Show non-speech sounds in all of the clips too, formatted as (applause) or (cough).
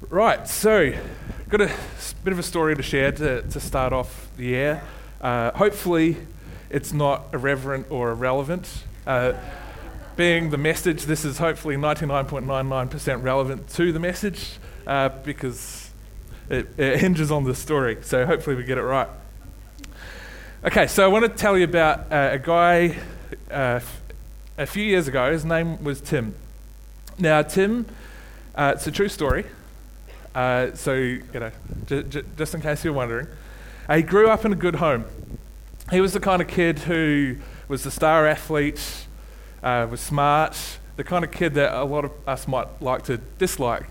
Right, so got a bit of a story to share to, to start off the air. Uh, hopefully, it's not irreverent or irrelevant. Uh, being the message, this is hopefully 99.99% relevant to the message uh, because it, it hinges on the story. So hopefully, we get it right. Okay, so I want to tell you about uh, a guy uh, a few years ago. His name was Tim. Now, Tim, uh, it's a true story. Uh, so, you know, j- j- just in case you're wondering, uh, he grew up in a good home. He was the kind of kid who was the star athlete, uh, was smart, the kind of kid that a lot of us might like to dislike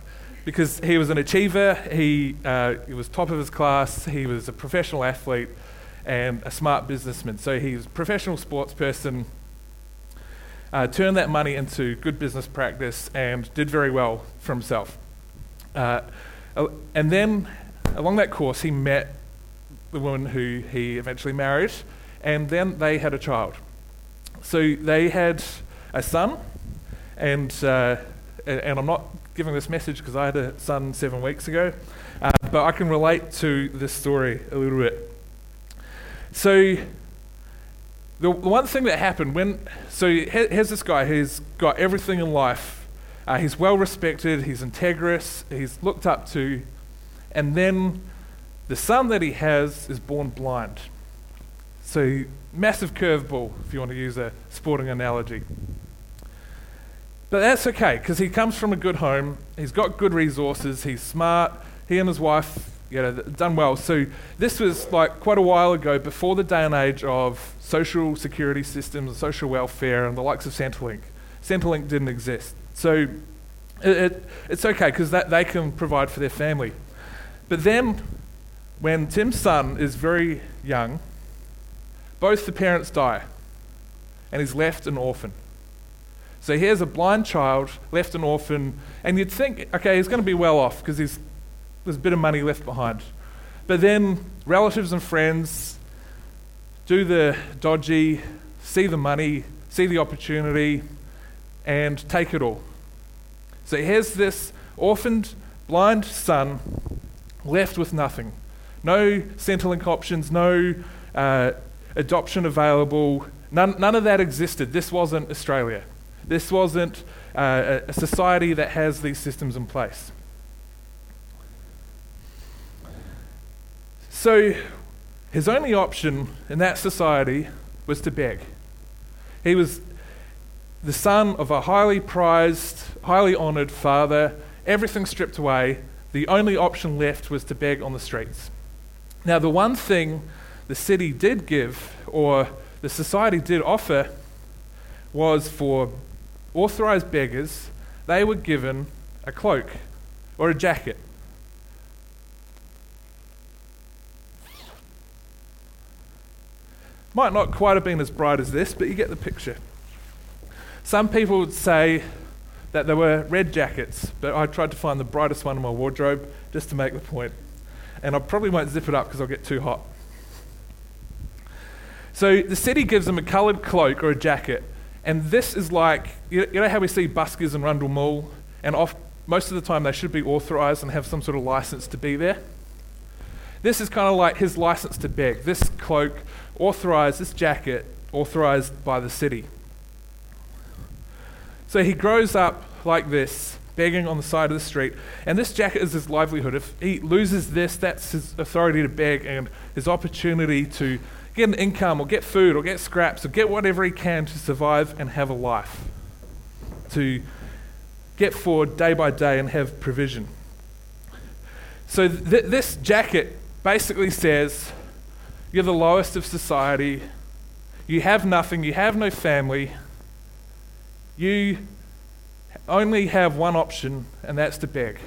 because he was an achiever, he, uh, he was top of his class, he was a professional athlete, and a smart businessman. So he was a professional sports person, uh, turned that money into good business practice, and did very well for himself. Uh, and then along that course, he met the woman who he eventually married, and then they had a child. So they had a son, and, uh, and I'm not giving this message because I had a son seven weeks ago, uh, but I can relate to this story a little bit. So the, the one thing that happened when, so here's this guy who's got everything in life uh, he's well respected, he's integrous, he's looked up to, and then the son that he has is born blind. So, massive curveball, if you want to use a sporting analogy. But that's okay, because he comes from a good home, he's got good resources, he's smart, he and his wife you know, done well. So this was like quite a while ago, before the day and age of social security systems social welfare and the likes of Centrelink. Centrelink didn't exist. So it, it, it's okay because they can provide for their family. But then, when Tim's son is very young, both the parents die, and he's left an orphan. So here's a blind child left an orphan, and you'd think, okay, he's going to be well off because there's a bit of money left behind. But then relatives and friends do the dodgy, see the money, see the opportunity, and take it all. So here's this orphaned, blind son left with nothing. No Centrelink options, no uh, adoption available. None, none of that existed. This wasn't Australia. This wasn't uh, a society that has these systems in place. So his only option in that society was to beg. He was the son of a highly prized, highly honoured father, everything stripped away. The only option left was to beg on the streets. Now, the one thing the city did give, or the society did offer, was for authorized beggars, they were given a cloak or a jacket. Might not quite have been as bright as this, but you get the picture. Some people would say that there were red jackets, but I tried to find the brightest one in my wardrobe just to make the point. And I probably won't zip it up because I'll get too hot. So the city gives them a coloured cloak or a jacket, and this is like you know how we see buskers in Rundle Mall, and off, most of the time they should be authorised and have some sort of license to be there. This is kind of like his license to beg. This cloak authorised, this jacket authorised by the city. So he grows up like this, begging on the side of the street, and this jacket is his livelihood. If he loses this, that's his authority to beg and his opportunity to get an income or get food or get scraps or get whatever he can to survive and have a life, to get forward day by day and have provision. So th- this jacket basically says you're the lowest of society, you have nothing, you have no family you only have one option, and that's to beg.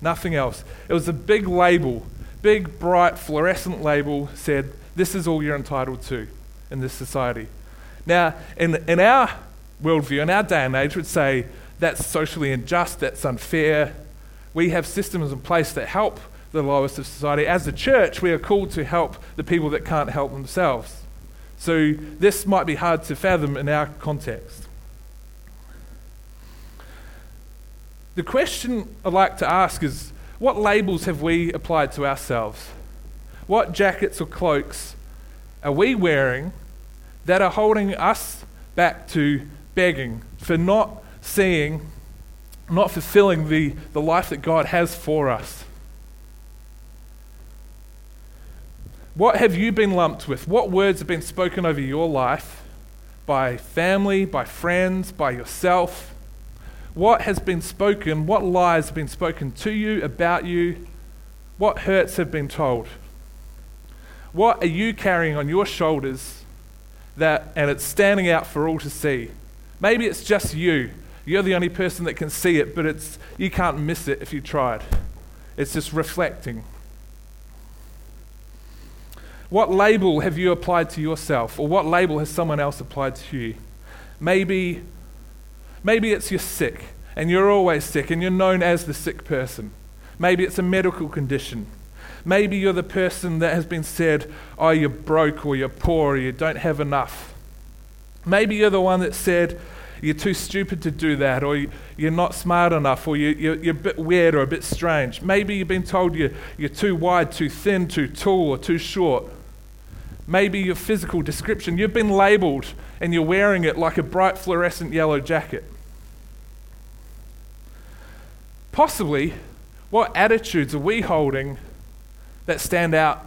Nothing else. It was a big label, big, bright, fluorescent label said, This is all you're entitled to in this society. Now, in, in our worldview, in our day and age, would say that's socially unjust, that's unfair. We have systems in place that help the lowest of society. As a church, we are called to help the people that can't help themselves. So, this might be hard to fathom in our context. The question I'd like to ask is What labels have we applied to ourselves? What jackets or cloaks are we wearing that are holding us back to begging for not seeing, not fulfilling the, the life that God has for us? What have you been lumped with? What words have been spoken over your life by family, by friends, by yourself? What has been spoken? What lies have been spoken to you, about you? What hurts have been told? What are you carrying on your shoulders that and it's standing out for all to see? Maybe it's just you. You're the only person that can see it, but it's you can't miss it if you tried. It's just reflecting. What label have you applied to yourself, or what label has someone else applied to you? Maybe, maybe it's you're sick, and you're always sick, and you're known as the sick person. Maybe it's a medical condition. Maybe you're the person that has been said, oh, you're broke, or you're poor, or you don't have enough. Maybe you're the one that said, you're too stupid to do that, or you're not smart enough, or you're, a bit weird or a bit strange. Maybe you've been told you're, too wide, too thin, too tall, or too short maybe your physical description. You've been labeled and you're wearing it like a bright fluorescent yellow jacket. Possibly, what attitudes are we holding that stand out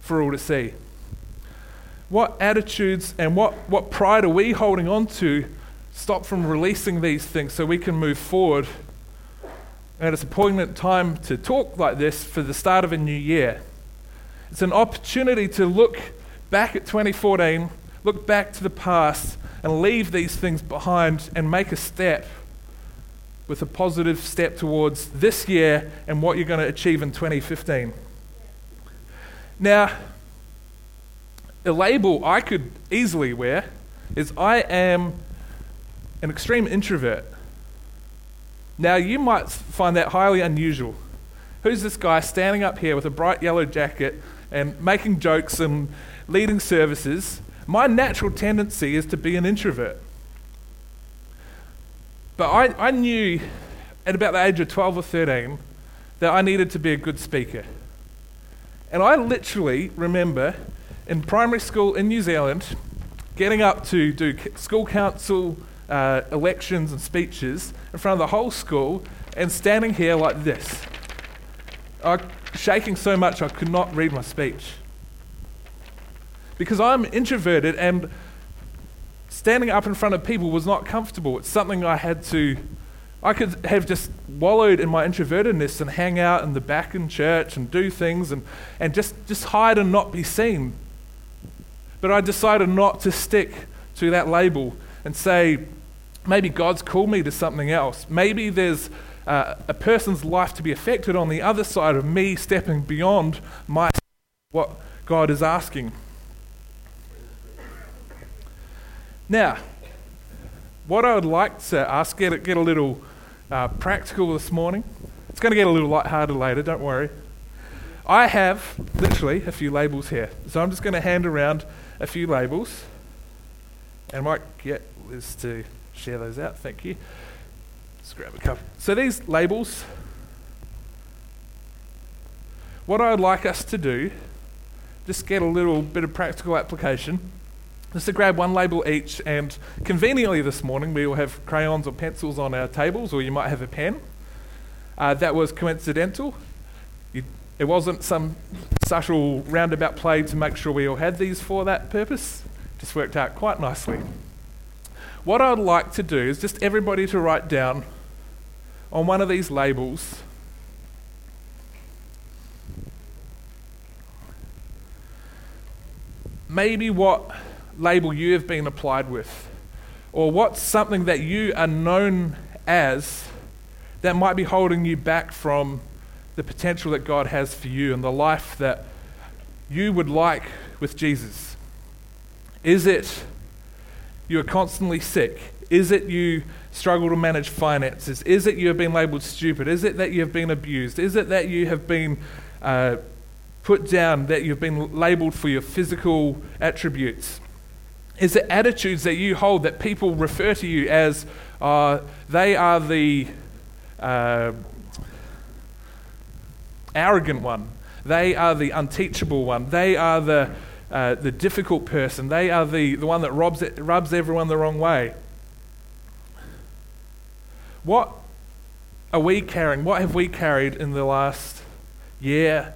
for all to see? What attitudes and what, what pride are we holding on to stop from releasing these things so we can move forward? And it's a poignant time to talk like this for the start of a new year. It's an opportunity to look back at 2014, look back to the past, and leave these things behind and make a step with a positive step towards this year and what you're going to achieve in 2015. Now, a label I could easily wear is I am an extreme introvert. Now, you might find that highly unusual. Who's this guy standing up here with a bright yellow jacket and making jokes and leading services, my natural tendency is to be an introvert. But I, I knew at about the age of 12 or 13 that I needed to be a good speaker. And I literally remember in primary school in New Zealand getting up to do school council uh, elections and speeches in front of the whole school and standing here like this. I shaking so much I could not read my speech. Because I'm introverted and standing up in front of people was not comfortable. It's something I had to, I could have just wallowed in my introvertedness and hang out in the back in church and do things and, and just, just hide and not be seen. But I decided not to stick to that label and say, maybe God's called me to something else. Maybe there's uh, a person's life to be affected on the other side of me stepping beyond my what God is asking. Now, what I would like to ask, get, get a little uh, practical this morning. It's going to get a little lighthearted later, don't worry. I have literally a few labels here. So I'm just going to hand around a few labels. And I might get Liz to share those out. Thank you. Let's grab a cup. So these labels, what I'd like us to do, just get a little bit of practical application, just to grab one label each, and conveniently this morning we will have crayons or pencils on our tables, or you might have a pen. Uh, that was coincidental. It wasn't some subtle roundabout play to make sure we all had these for that purpose. Just worked out quite nicely. What I'd like to do is just everybody to write down on one of these labels maybe what label you have been applied with, or what's something that you are known as that might be holding you back from the potential that God has for you and the life that you would like with Jesus. Is it you are constantly sick? Is it you struggle to manage finances? Is it you have been labeled stupid? Is it that you have been abused? Is it that you have been uh, put down, that you've been labeled for your physical attributes? Is the attitudes that you hold that people refer to you as uh, they are the. Uh, arrogant one. They are the unteachable one. They are the, uh, the difficult person. They are the, the one that robs, rubs everyone the wrong way. What are we carrying? What have we carried in the last year,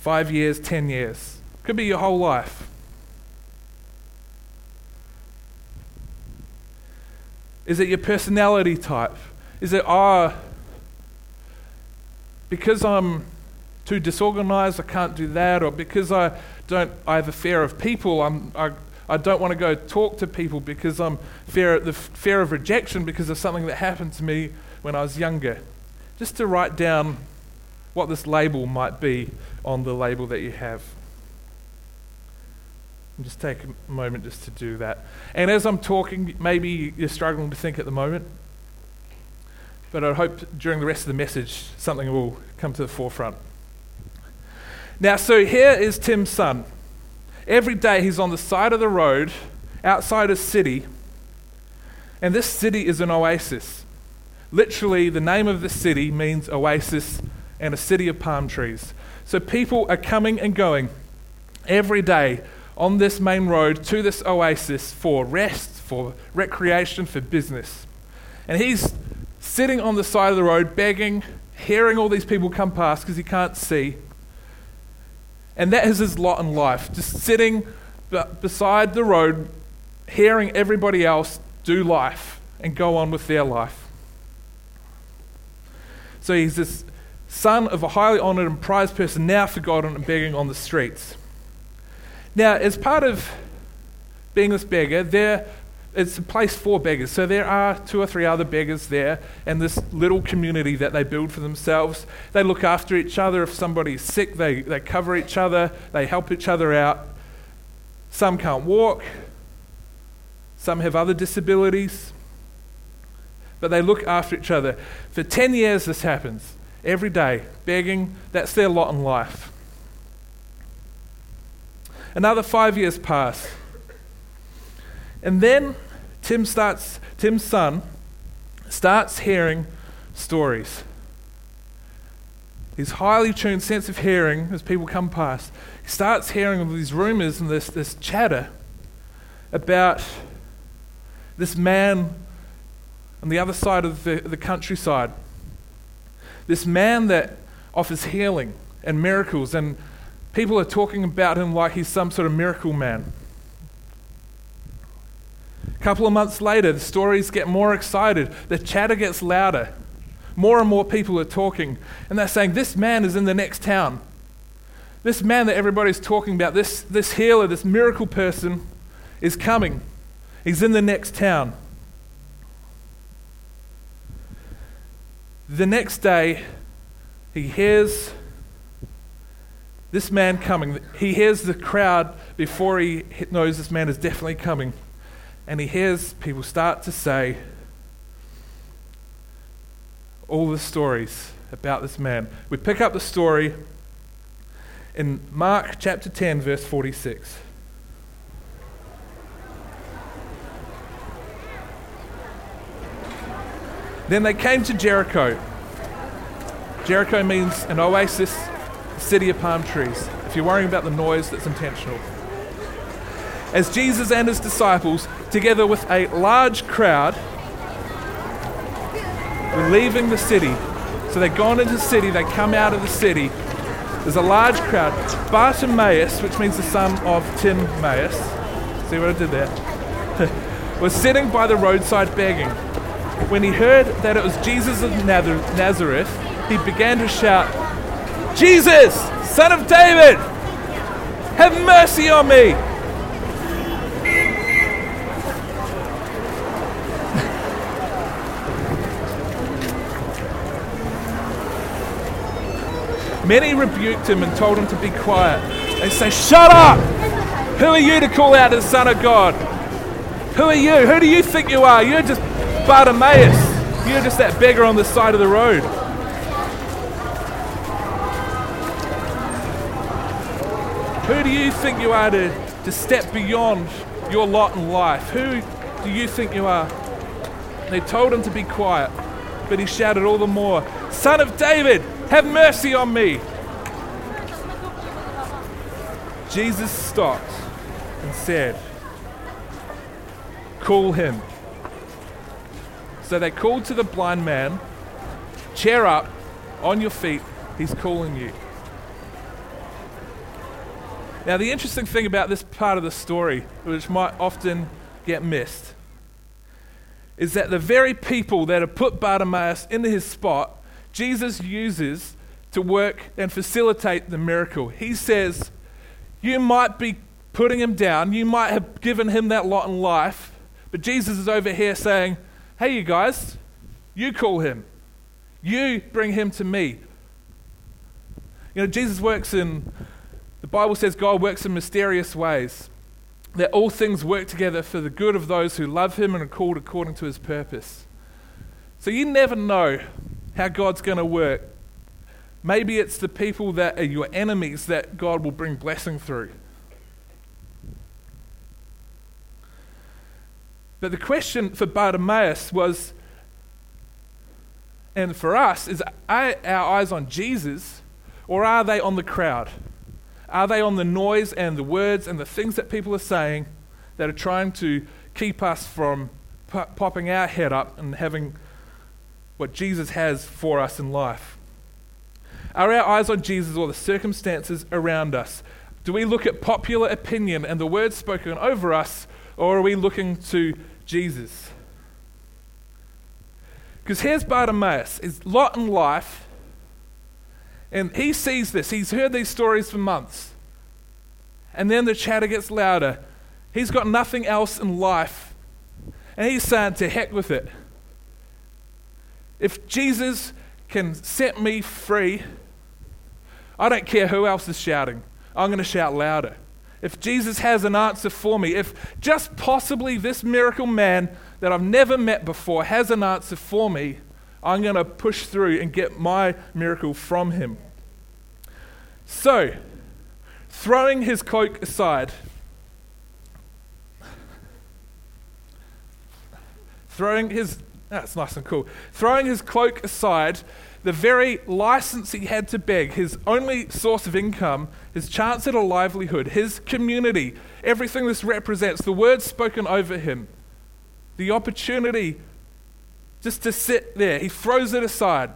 five years, ten years? Could be your whole life. Is it your personality type? Is it, oh, because I'm too disorganized, I can't do that, or because I don't, I have a fear of people, I'm, I, I don't want to go talk to people because I'm fear the fear of rejection because of something that happened to me when I was younger. Just to write down what this label might be on the label that you have. And just take a moment just to do that. And as I'm talking, maybe you're struggling to think at the moment, but I hope during the rest of the message something will come to the forefront. Now, so here is Tim's son. Every day he's on the side of the road outside a city, and this city is an oasis. Literally, the name of the city means oasis and a city of palm trees. So people are coming and going every day on this main road to this oasis for rest, for recreation, for business. And he's sitting on the side of the road begging, hearing all these people come past because he can't see. And that is his lot in life, just sitting b- beside the road, hearing everybody else do life and go on with their life. So he's this son of a highly honored and prized person, now forgotten and begging on the streets. Now, as part of being this beggar, there it's a place for beggars. So there are two or three other beggars there, and this little community that they build for themselves. They look after each other. If somebody's sick, they, they cover each other, they help each other out. Some can't walk, some have other disabilities, but they look after each other. For 10 years, this happens every day, begging. That's their lot in life. Another five years pass. And then Tim starts, Tim's son starts hearing stories. His highly tuned sense of hearing, as people come past, he starts hearing these rumors and this, this chatter about this man on the other side of the, the countryside. This man that offers healing and miracles, and people are talking about him like he's some sort of miracle man. A couple of months later, the stories get more excited, the chatter gets louder. More and more people are talking, and they're saying, This man is in the next town. This man that everybody's talking about, this, this healer, this miracle person, is coming. He's in the next town. The next day, he hears this man coming. He hears the crowd before he knows this man is definitely coming and he hears people start to say all the stories about this man. We pick up the story in Mark chapter 10, verse 46. Then they came to Jericho. Jericho means an oasis, city of palm trees. If you're worrying about the noise, that's intentional as Jesus and his disciples, together with a large crowd, were leaving the city. So they've gone into the city, they come out of the city. There's a large crowd. Bartimaeus, which means the son of Timaeus, see what I did there, (laughs) was sitting by the roadside begging. When he heard that it was Jesus of Nazareth, he began to shout, Jesus, son of David, have mercy on me. Many rebuked him and told him to be quiet. They say, Shut up! Who are you to call out the Son of God? Who are you? Who do you think you are? You're just Bartimaeus. You're just that beggar on the side of the road. Who do you think you are to, to step beyond your lot in life? Who do you think you are? They told him to be quiet, but he shouted all the more, Son of David, have mercy on me. Jesus stopped and said, Call him. So they called to the blind man, Cheer up, on your feet, he's calling you. Now, the interesting thing about this part of the story, which might often get missed, is that the very people that have put Bartimaeus into his spot, Jesus uses to work and facilitate the miracle. He says, You might be putting him down, you might have given him that lot in life, but Jesus is over here saying, Hey, you guys, you call him. You bring him to me. You know, Jesus works in, the Bible says God works in mysterious ways that all things work together for the good of those who love him and are called according to his purpose. So you never know how God's going to work. Maybe it's the people that are your enemies that God will bring blessing through. But the question for Bartimaeus was, and for us, is are our eyes on Jesus or are they on the crowd? Are they on the noise and the words and the things that people are saying that are trying to keep us from popping our head up and having what Jesus has for us in life? Are our eyes on Jesus or the circumstances around us? Do we look at popular opinion and the words spoken over us, or are we looking to Jesus? Because here's Bartimaeus, his lot in life and he sees this. He's heard these stories for months. And then the chatter gets louder. He's got nothing else in life. And he's saying, to heck with it. If Jesus can set me free, I don't care who else is shouting. I'm going to shout louder. If Jesus has an answer for me, if just possibly this miracle man that I've never met before has an answer for me, I'm going to push through and get my miracle from him. So, throwing his cloak aside, throwing his that's nice and cool. Throwing his cloak aside, the very license he had to beg, his only source of income, his chance at a livelihood, his community, everything this represents, the words spoken over him, the opportunity just to sit there. He throws it aside.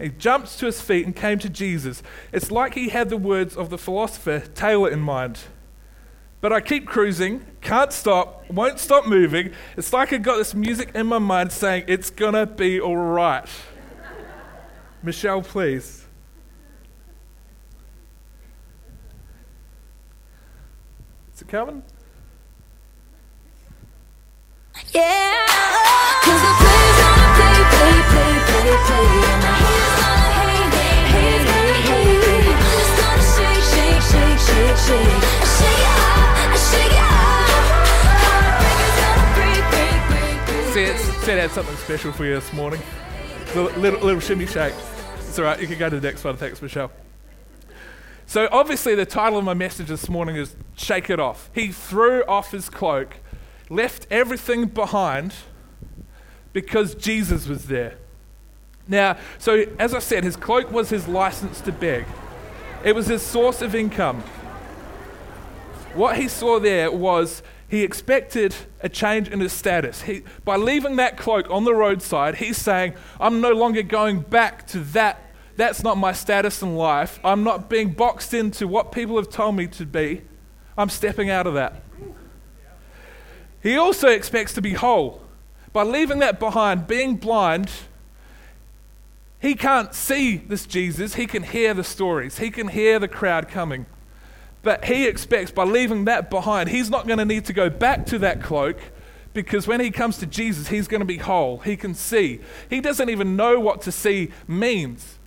He jumps to his feet and came to Jesus. It's like he had the words of the philosopher Taylor in mind. But I keep cruising, can't stop, won't stop moving. It's like I got this music in my mind saying, It's gonna be alright. (laughs) Michelle, please. Is it coming? Said, I had something special for you this morning. A little, little, shimmy shake. It's alright, you can go to the next one. Thanks, Michelle. So, obviously, the title of my message this morning is Shake It Off. He threw off his cloak left everything behind because Jesus was there. Now, so as I said, his cloak was his license to beg, it was his source of income. What he saw there was he expected a change in his status. He, by leaving that cloak on the roadside, he's saying, I'm no longer going back to that. That's not my status in life. I'm not being boxed into what people have told me to be. I'm stepping out of that. He also expects to be whole. By leaving that behind, being blind, he can't see this Jesus. He can hear the stories, he can hear the crowd coming. But he expects by leaving that behind, he's not going to need to go back to that cloak because when he comes to Jesus, he's going to be whole. He can see. He doesn't even know what to see means.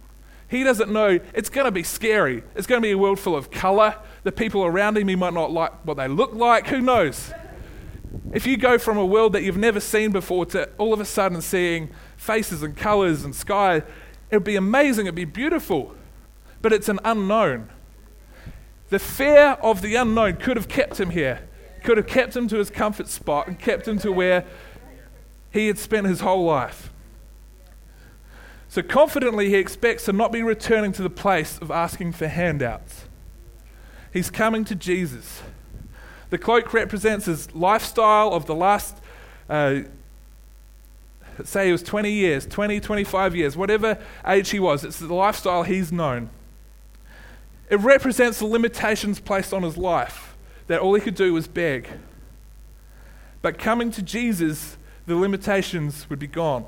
He doesn't know it's going to be scary. It's going to be a world full of color. The people around him, he might not like what they look like. Who knows? If you go from a world that you've never seen before to all of a sudden seeing faces and colors and sky, it would be amazing, it would be beautiful. But it's an unknown. The fear of the unknown could have kept him here, could have kept him to his comfort spot and kept him to where he had spent his whole life. So confidently, he expects to not be returning to the place of asking for handouts. He's coming to Jesus. The cloak represents his lifestyle of the last, uh, say he was 20 years, 20, 25 years, whatever age he was. It's the lifestyle he's known. It represents the limitations placed on his life, that all he could do was beg. But coming to Jesus, the limitations would be gone.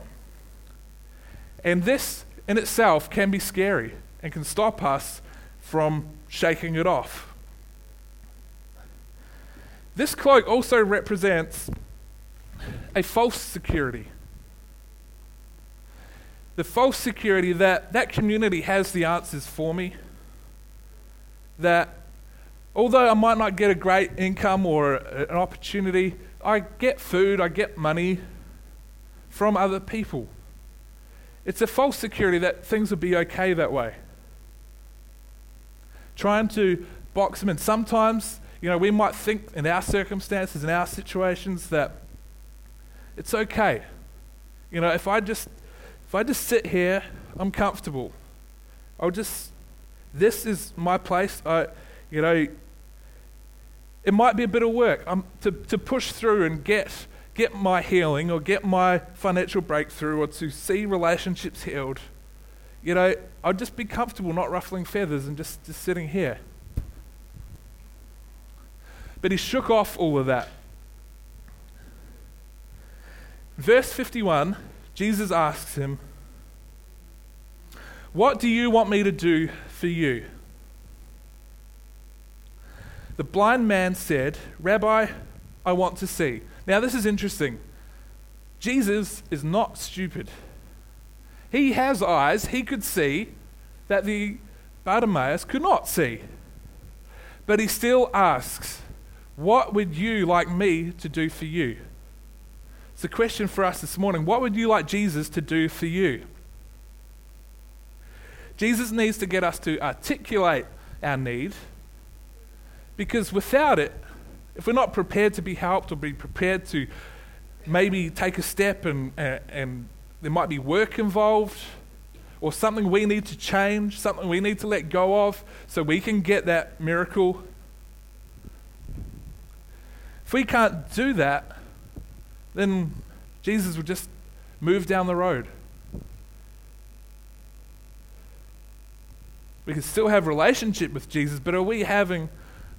And this in itself can be scary and can stop us from shaking it off. This cloak also represents a false security. The false security that that community has the answers for me. That although I might not get a great income or an opportunity, I get food, I get money from other people. It's a false security that things will be okay that way. Trying to box them in. Sometimes, you know, we might think in our circumstances, in our situations, that it's okay. You know, if I just if I just sit here, I'm comfortable. I'll just this is my place. I you know it might be a bit of work um, to, to push through and get get my healing or get my financial breakthrough or to see relationships healed, you know, I'd just be comfortable not ruffling feathers and just, just sitting here. But he shook off all of that. Verse 51, Jesus asks him, What do you want me to do for you? The blind man said, Rabbi, I want to see. Now, this is interesting. Jesus is not stupid. He has eyes, he could see that the Bartimaeus could not see. But he still asks, What would you like me to do for you? It's a question for us this morning. What would you like Jesus to do for you? Jesus needs to get us to articulate our need because without it, if we're not prepared to be helped or be prepared to maybe take a step and, and, and there might be work involved or something we need to change, something we need to let go of so we can get that miracle. If we can't do that, then Jesus will just move down the road. We can still have relationship with Jesus, but are we having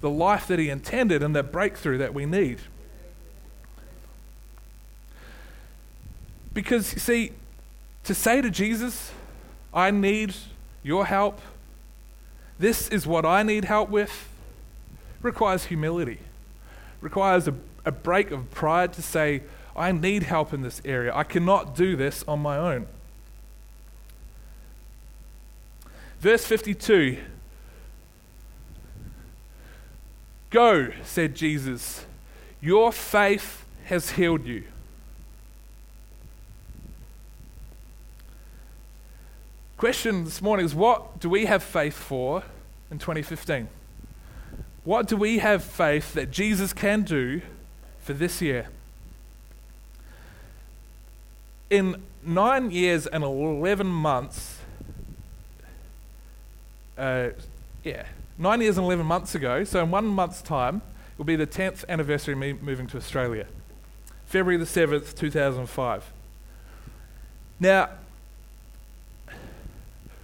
the life that He intended and that breakthrough that we need. Because, you see, to say to Jesus, I need your help, this is what I need help with, requires humility, requires a, a break of pride to say, I need help in this area. I cannot do this on my own. Verse 52 Go, said Jesus, your faith has healed you. Question this morning is what do we have faith for in 2015? What do we have faith that Jesus can do for this year? In nine years and 11 months, uh, yeah, nine years and 11 months ago, so in one month's time, it will be the 10th anniversary of me moving to Australia. February the 7th, 2005. Now,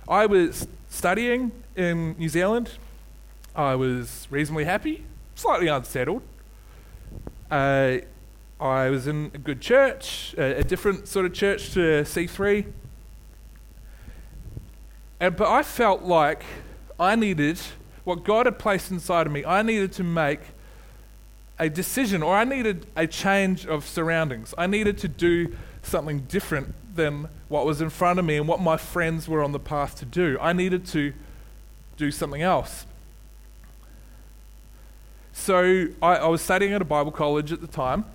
I was studying in New Zealand. I was reasonably happy, slightly unsettled. Uh, I was in a good church, a, a different sort of church to C3. And, but I felt like I needed what God had placed inside of me, I needed to make a decision or I needed a change of surroundings. I needed to do something different than what was in front of me and what my friends were on the path to do. I needed to do something else. So I, I was studying at a Bible college at the time.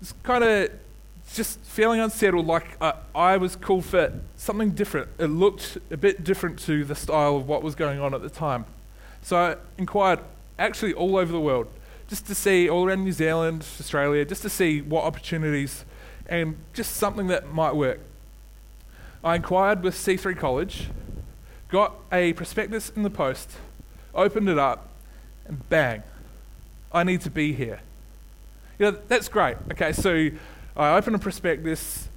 It's kind of just feeling unsettled, like uh, I was called for something different. It looked a bit different to the style of what was going on at the time. So I inquired actually all over the world, just to see all around New Zealand, Australia, just to see what opportunities and just something that might work. I inquired with C3 College, got a prospectus in the post, opened it up, and bang, I need to be here. You know, that's great. Okay, so I open a prospectus,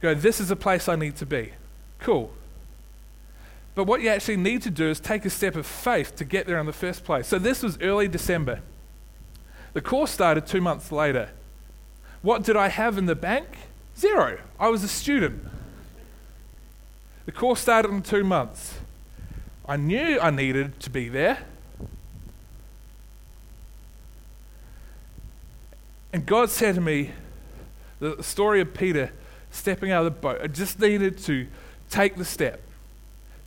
go, this is a place I need to be. Cool. But what you actually need to do is take a step of faith to get there in the first place. So this was early December. The course started two months later. What did I have in the bank? Zero. I was a student. The course started in two months. I knew I needed to be there. And God said to me, the story of Peter stepping out of the boat, I just needed to take the step.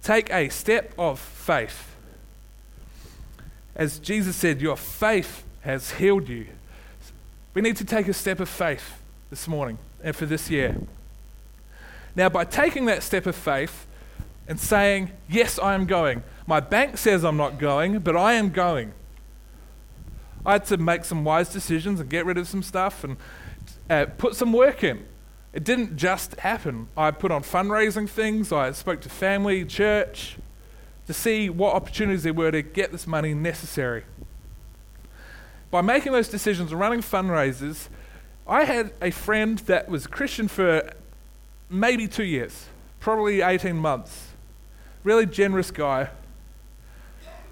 Take a step of faith. As Jesus said, Your faith has healed you. We need to take a step of faith this morning and for this year. Now, by taking that step of faith and saying, Yes, I am going, my bank says I'm not going, but I am going. I had to make some wise decisions and get rid of some stuff and uh, put some work in. It didn't just happen. I put on fundraising things, I spoke to family, church, to see what opportunities there were to get this money necessary. By making those decisions and running fundraisers, I had a friend that was a Christian for maybe two years, probably 18 months. Really generous guy.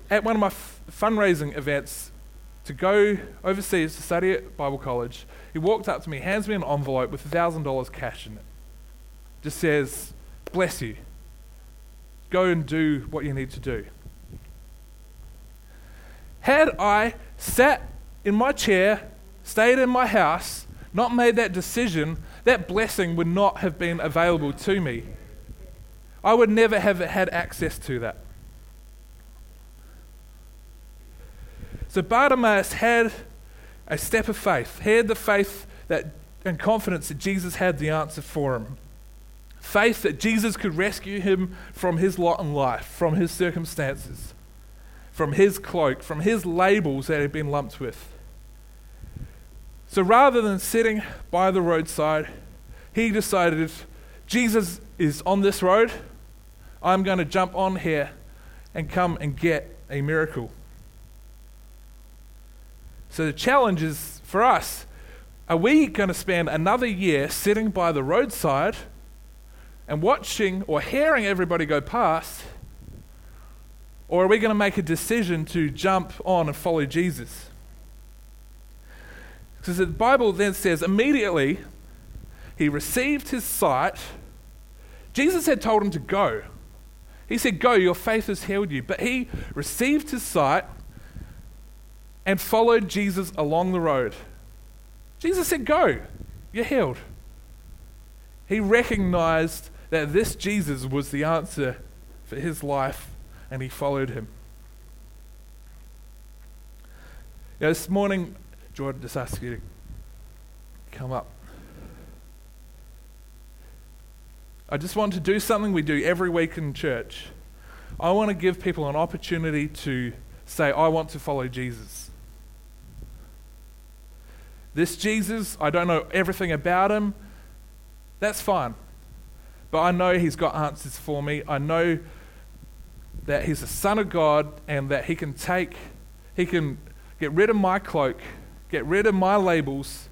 At one of my f- fundraising events, to go overseas to study at Bible college, he walked up to me, hands me an envelope with $1,000 cash in it. Just says, Bless you. Go and do what you need to do. Had I sat in my chair, stayed in my house, not made that decision, that blessing would not have been available to me. I would never have had access to that. So Bartimaeus had a step of faith. Had the faith that, and confidence that Jesus had the answer for him. Faith that Jesus could rescue him from his lot in life, from his circumstances, from his cloak, from his labels that he had been lumped with. So rather than sitting by the roadside, he decided Jesus is on this road. I'm going to jump on here and come and get a miracle. So the challenge is for us are we going to spend another year sitting by the roadside and watching or hearing everybody go past? Or are we going to make a decision to jump on and follow Jesus? Because the Bible then says immediately he received his sight. Jesus had told him to go. He said, Go, your faith has healed you. But he received his sight and followed Jesus along the road. Jesus said, Go, you're healed. He recognized that this Jesus was the answer for his life, and he followed him. Now, this morning, Jordan just asked you to come up. I just want to do something we do every week in church. I want to give people an opportunity to say, I want to follow Jesus. This Jesus, I don't know everything about him. That's fine. But I know he's got answers for me. I know that he's the Son of God and that he can take, he can get rid of my cloak, get rid of my labels,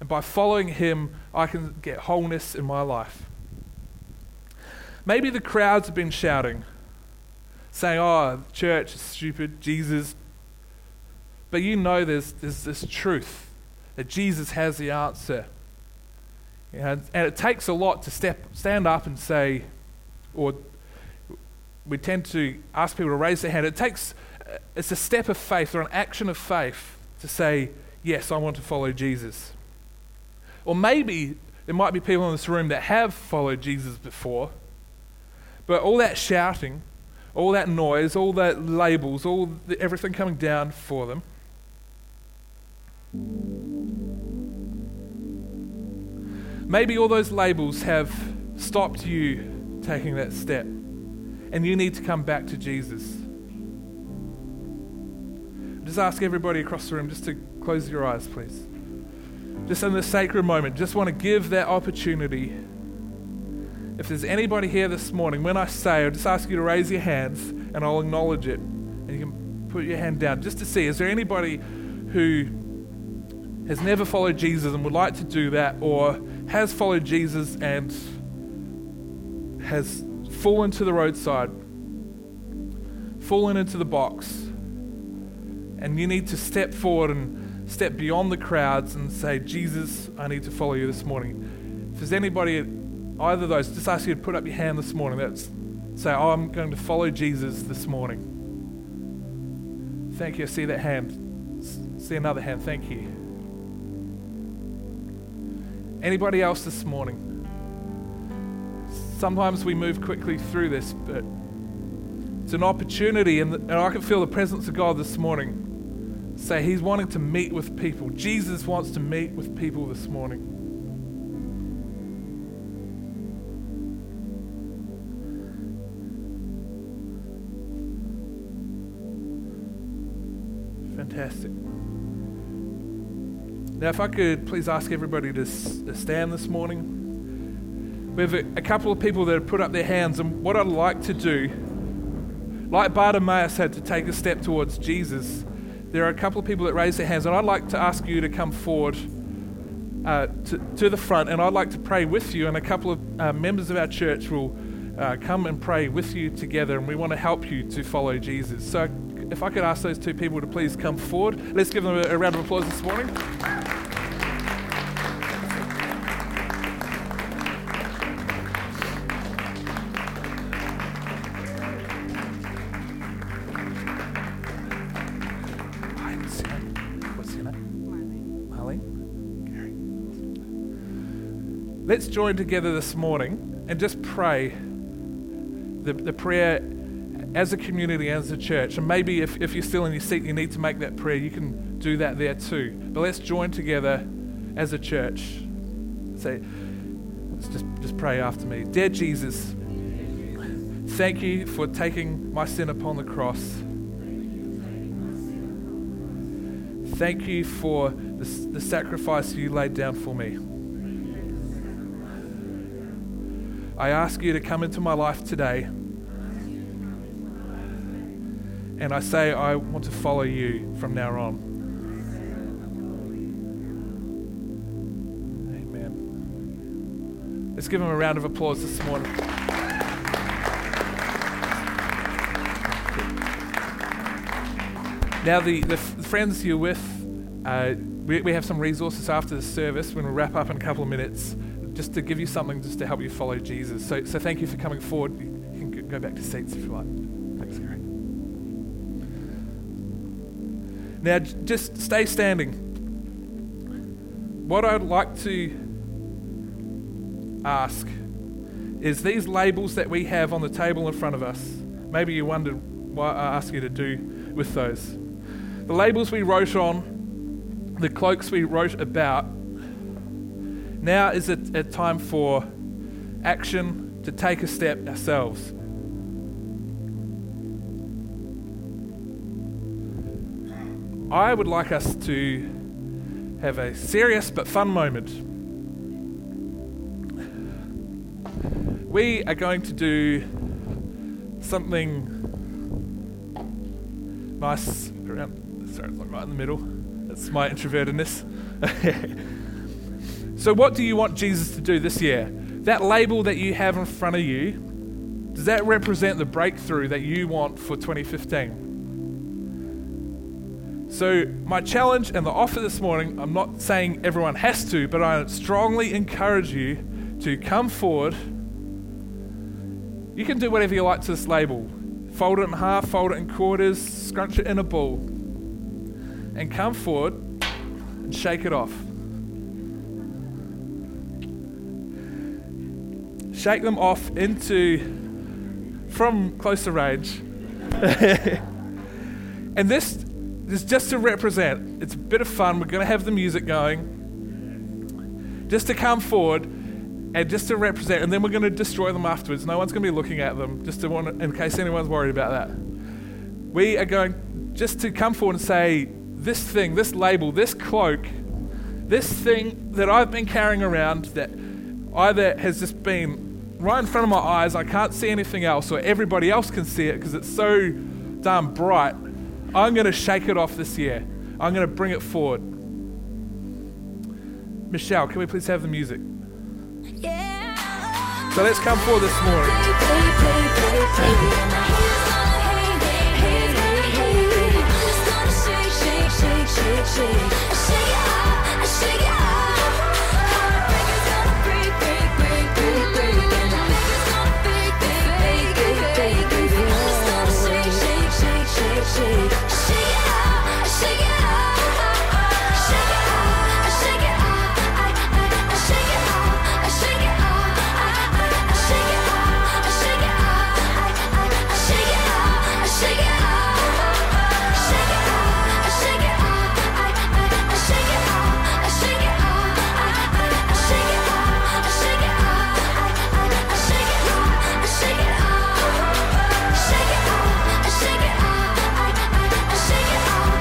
and by following him, I can get wholeness in my life. Maybe the crowds have been shouting, saying, Oh, church is stupid, Jesus. But you know there's, there's this truth that Jesus has the answer. and it takes a lot to step, stand up and say, or we tend to ask people to raise their hand. It takes, it's a step of faith or an action of faith to say, yes, I want to follow Jesus. Or maybe there might be people in this room that have followed Jesus before, but all that shouting, all that noise, all that labels, all the, everything coming down for them, Maybe all those labels have stopped you taking that step, and you need to come back to Jesus. Just ask everybody across the room just to close your eyes, please. Just in this sacred moment, just want to give that opportunity if there's anybody here this morning, when I say, I'll just ask you to raise your hands and I'll acknowledge it. And you can put your hand down just to see, is there anybody who has never followed Jesus and would like to do that, or has followed Jesus and has fallen to the roadside, fallen into the box, and you need to step forward and step beyond the crowds and say, Jesus, I need to follow you this morning. If there's anybody, either of those, just ask you to put up your hand this morning. That's say, oh, I'm going to follow Jesus this morning. Thank you. I see that hand. See another hand. Thank you. Anybody else this morning? Sometimes we move quickly through this, but it's an opportunity, and, and I can feel the presence of God this morning. Say, He's wanting to meet with people. Jesus wants to meet with people this morning. Fantastic. Now, if I could please ask everybody to, to stand this morning. We have a, a, couple of people that have put up their hands, and what I'd like to do, like Bartimaeus had to take a step towards Jesus, there are a couple of people that raise their hands, and I'd like to ask you to come forward uh, to, to, the front, and I'd like to pray with you, and a couple of uh, members of our church will uh, come and pray with you together, and we want to help you to follow Jesus. So if I could ask those two people to please come forward, let's give them a, a round of applause this morning. Let's join together this morning and just pray the, the prayer as a community, as a church. And maybe if, if you're still in your seat, you need to make that prayer, you can do that there too. But let's join together as a church. Say, let's just, just pray after me. Dear Jesus, thank you for taking my sin upon the cross. Thank you for the, the sacrifice you laid down for me. I ask you to come into my life today and I say, I want to follow you from now on. Amen. Let's give him a round of applause this morning. Now, the, the, f- friends you're with, uh, we, we have some resources after the service when we wrap up in a couple of minutes just to give you something just to help you follow Jesus. So, so thank you for coming forward. You can go back to seats if you like. Thanks, Gary. Now, just stay standing. What I'd like to ask is these labels that we have on the table in front of us. Maybe you wondered what I asked you to do with those. The labels we wrote on, the cloaks we wrote about. Now is a, a time for action to take a step ourselves. I would like us to have a serious but fun moment. We are going to do something nice around. Sorry, it's not right in the middle. That's my introvertedness. (laughs) so, what do you want Jesus to do this year? That label that you have in front of you, does that represent the breakthrough that you want for 2015? So, my challenge and the offer this morning, I'm not saying everyone has to, but I strongly encourage you to come forward. You can do whatever you like to this label fold it in half, fold it in quarters, scrunch it in a ball, and come forward and shake it off. Shake them off into from closer range. (laughs) and this is just to represent, it's a bit of fun. We're going to have the music going. Just to come forward and just to represent, and then we're going to destroy them afterwards. No one's going to be looking at them, just to want, in case anyone's worried about that. We are going just to come forward and say, this thing, this label, this cloak, this thing that I've been carrying around that either has just been right in front of my eyes. I can't see anything else, or everybody else can see it because it's so damn bright. I'm going to shake it off this year. I'm going to bring it forward. Michelle, can we please have the music? So let's come forward this morning.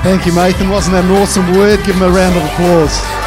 Thank you, Nathan. Wasn't that an awesome word? Give him a round of applause.